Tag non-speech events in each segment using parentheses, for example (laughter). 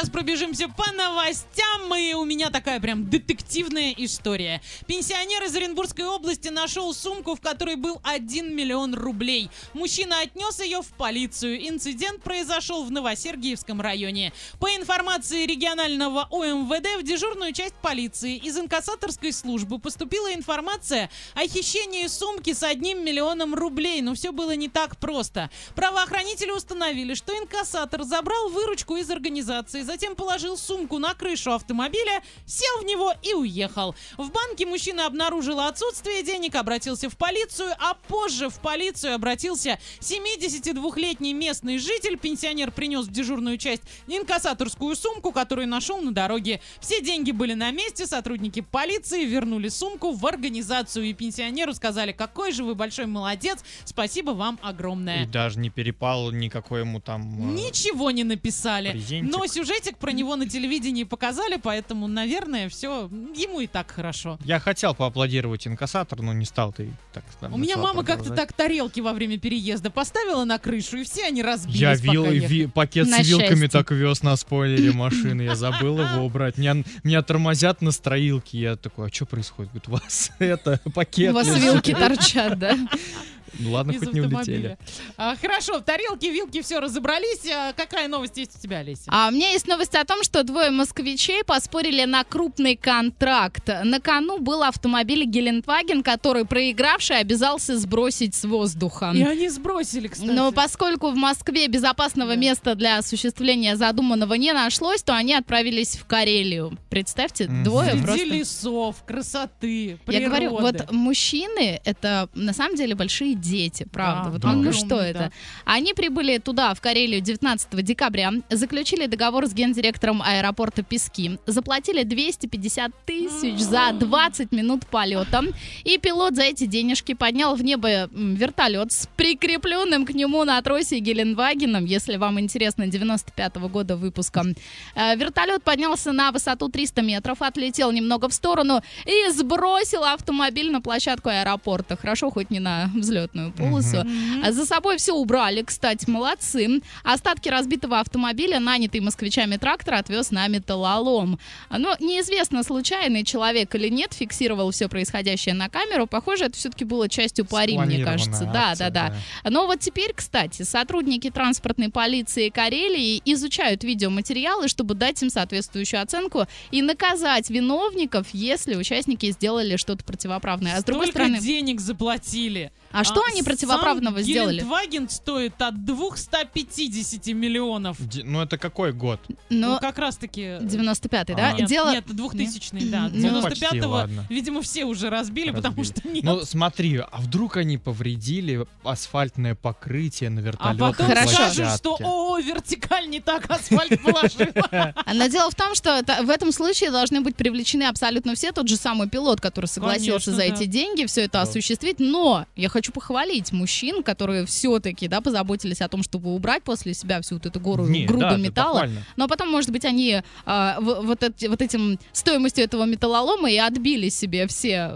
сейчас пробежимся по новостям, и у меня такая прям детективная история. Пенсионер из Оренбургской области нашел сумку, в которой был 1 миллион рублей. Мужчина отнес ее в полицию. Инцидент произошел в Новосергиевском районе. По информации регионального ОМВД, в дежурную часть полиции из инкассаторской службы поступила информация о хищении сумки с одним миллионом рублей. Но все было не так просто. Правоохранители установили, что инкассатор забрал выручку из организации, затем положил сумку на крышу автомобиля, сел в него и уехал. В банке мужчина обнаружил отсутствие денег, обратился в полицию, а позже в полицию обратился 72-летний местный житель. Пенсионер принес в дежурную часть инкассаторскую сумку, которую нашел на дороге. Все деньги были на месте, сотрудники полиции вернули сумку в организацию и пенсионеру сказали, какой же вы большой молодец, спасибо вам огромное. И даже не перепал никакой ему там... э, Ничего не написали. презентик. Но сюжетик про него на телевидении показали, поэтому, наверное, все ему и так хорошо. Я хотел поаплодировать инкассатор, но не стал ты так У меня мама как-то так тарелки во время переезда поставила на крышу, и все они разбились. Я вил, ви- пакет На с вилками счастье. так вез на спойлере машины. Я забыл его (laughs) убрать. Меня, меня тормозят на строилке. Я такой, а что происходит? Говорит, у вас (laughs) это пакет. У вас лежит». (laughs) вилки торчат, да? Ну ладно, хоть не улетели. А, хорошо, тарелки, вилки, все разобрались. А какая новость есть у тебя, Олеся? А у меня есть новость о том, что двое москвичей поспорили на крупный контракт. На кону был автомобиль Гелендваген, который проигравший обязался сбросить с воздуха. И они сбросили, кстати. Но поскольку в Москве безопасного Да. места для осуществления задуманного не нашлось, то они отправились в Карелию. Представьте, Мгм. двое Среди просто... лесов, красоты, Я говорю, природы. вот мужчины это на самом деле большие дети, правда. Да, вот да. ну, ну что да. это? Они прибыли туда, в Карелию, 19 декабря, заключили договор с гендиректором аэропорта Пески, заплатили 250 тысяч за 20 минут полета, и пилот за эти денежки поднял в небо вертолет с прикрепленным к нему на тросе Геленвагеном, если вам интересно, 95 года выпуска. Э, Вертолет поднялся на высоту 300 метров, отлетел немного в сторону и сбросил автомобиль на площадку аэропорта. Хорошо, хоть не на взлетную полосу. А За собой все убрали, кстати, молодцы. Остатки разбитого автомобиля, нанятый москвичами трактор, отвез на металлолом. Но неизвестно, случайный человек или нет, фиксировал все происходящее на камеру. Похоже, это все-таки было частью пари, мне кажется. Да, акция, да, да. Но вот теперь, кстати, сотрудники транспортной полиции Карелии изучают видеоматериалы, чтобы дать им соответствующую оценку и наказать виновников, если участники сделали что-то противоправное. А с другой Столько стороны, денег заплатили. а что они противоправного сделали? Гелендваген стоит от 250 миллионов. Ди- Ну это какой год? Ну, Ну, как раз-таки... 95-й, А. да? Нет, Дело... нет, 2000 да. Ну, почти, 95-го, ладно. видимо, все уже разбили, потому Разбили. что нет. Ну смотри, а вдруг они повредили асфальтное покрытие на а вертолетной потом Хорошо. скажут, площадке? что о, вертикаль не так асфальт положила. (laughs) Но дело в том, что это- в этом случае должны быть привлечены абсолютно все. Тот же самый пилот, который согласился Конечно, за да. эти деньги все это Да. осуществить. Но я хочу похвалить мужчин, которые все-таки да, позаботились о том, чтобы убрать после себя всю вот эту гору, Не, груду да, металла. Но потом, может быть, они а, в- вот, эти- вот этим стоимостью этого металлолома и отбили себе все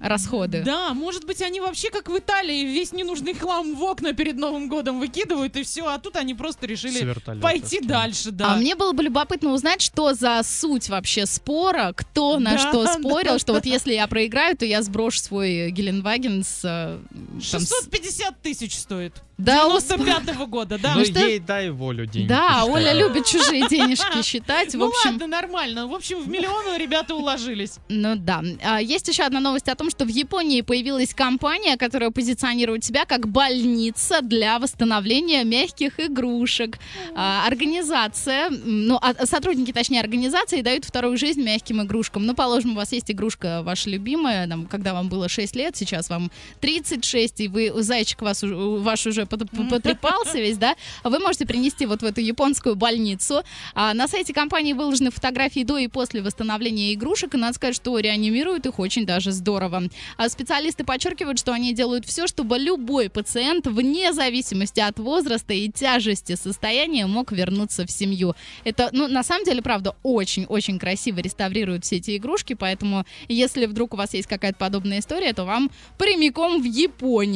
расходы. Да, может быть, они вообще как в Италии весь ненужный хлам в окна перед Новым годом выкидывают и все, а тут они просто решили пойти дальше, да. А мне было бы любопытно узнать, что за суть вообще спора, кто на Да, что (laughs) да, спорил, что вот если я проиграю, то я сброшу свой Геленваген с... э, с- 650 тысяч стоит. Да, 95-го года, да. Ну что- ей дай волю денег. Да, ты Оля любит чужие денежки считать. В Ну общем, ладно, нормально. В общем, в миллионы ребята уложились. ну да. А, Есть еще одна новость о том, что в Японии появилась компания, которая позиционирует себя как больница для восстановления мягких игрушек. А, Организация, ну, а- сотрудники, точнее, организации дают вторую жизнь мягким игрушкам. Ну, положим, у вас есть игрушка ваша любимая, там, когда вам было 6 лет, сейчас вам 36, и вы, зайчик вас, ваш уже потрепался весь, да, вы можете принести вот в эту японскую больницу. А на сайте компании выложены фотографии до и после восстановления игрушек, и надо сказать, что реанимируют их очень даже здорово. А специалисты подчеркивают, что они делают все, чтобы любой пациент, вне зависимости от возраста и тяжести состояния, мог вернуться в семью. Это, ну, на самом деле, правда, очень-очень красиво реставрируют все эти игрушки, поэтому если вдруг у вас есть какая-то подобная история, то вам прямиком в Японию.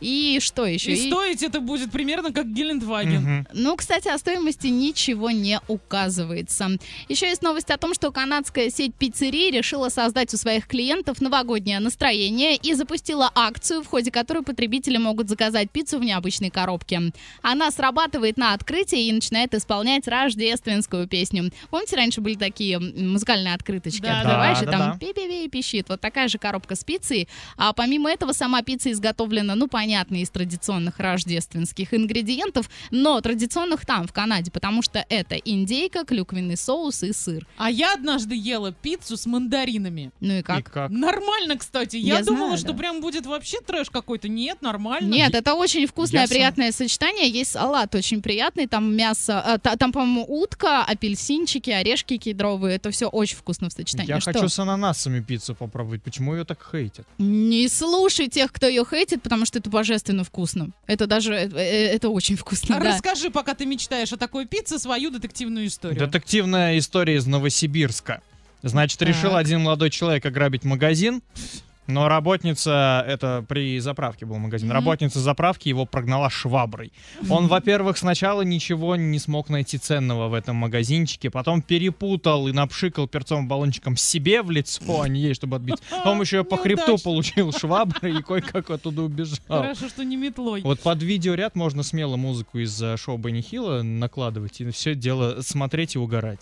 И что еще? И стоить это будет примерно как Гелендваген. Мгм. Ну, кстати, о стоимости ничего не указывается. Еще есть новость о том, что канадская сеть пиццерий решила создать у своих клиентов новогоднее настроение и запустила акцию, в ходе которой потребители могут заказать пиццу в необычной коробке. Она срабатывает на открытии и начинает исполнять рождественскую песню. Помните, раньше были такие музыкальные открыточки? Да, Открываешь, да, и да, там да. пи-пи-пи пищит. Вот такая же коробка с пиццей. А помимо этого, сама пицца изготовлена, ну, понятно, из традиционных рождественских ингредиентов, но традиционных там, в Канаде, потому что это индейка, клюквенный соус и сыр. А я однажды ела пиццу с мандаринами. Ну и И как? как? Нормально, кстати. Я, Я думала, знаю, что да. прям будет вообще трэш какой-то. Нет, нормально. Нет, это очень вкусное, Я сам- приятное сочетание. Есть салат очень приятный, там мясо, а, та- там, по-моему, утка, апельсинчики, орешки кедровые. Это все очень вкусно в сочетании. Я Что? хочу с ананасами пиццу попробовать. Почему ее так хейтят? Не слушай тех, кто ее хейтит, потому что это божественно вкусно. Это даже, э, э, это очень вкусно, А да. Расскажи, пока ты мечтаешь о такой пицце, свою детективную историю. Детективная история из Новосибирска. Значит, решил Так. один молодой человек ограбить магазин, но работница, это при заправке был магазин, Мгм. работница заправки его прогнала шваброй. Он, во-первых, сначала ничего не смог найти ценного в этом магазинчике, потом перепутал и напшикал перцовым баллончиком себе в лицо, а не ей, чтобы отбить. Потом еще по хребту получил шваброй и кое-как оттуда убежал. Хорошо, что не метлой. Вот под видеоряд можно смело музыку из э, шоу Бенни Хилла накладывать и все дело смотреть и угорать.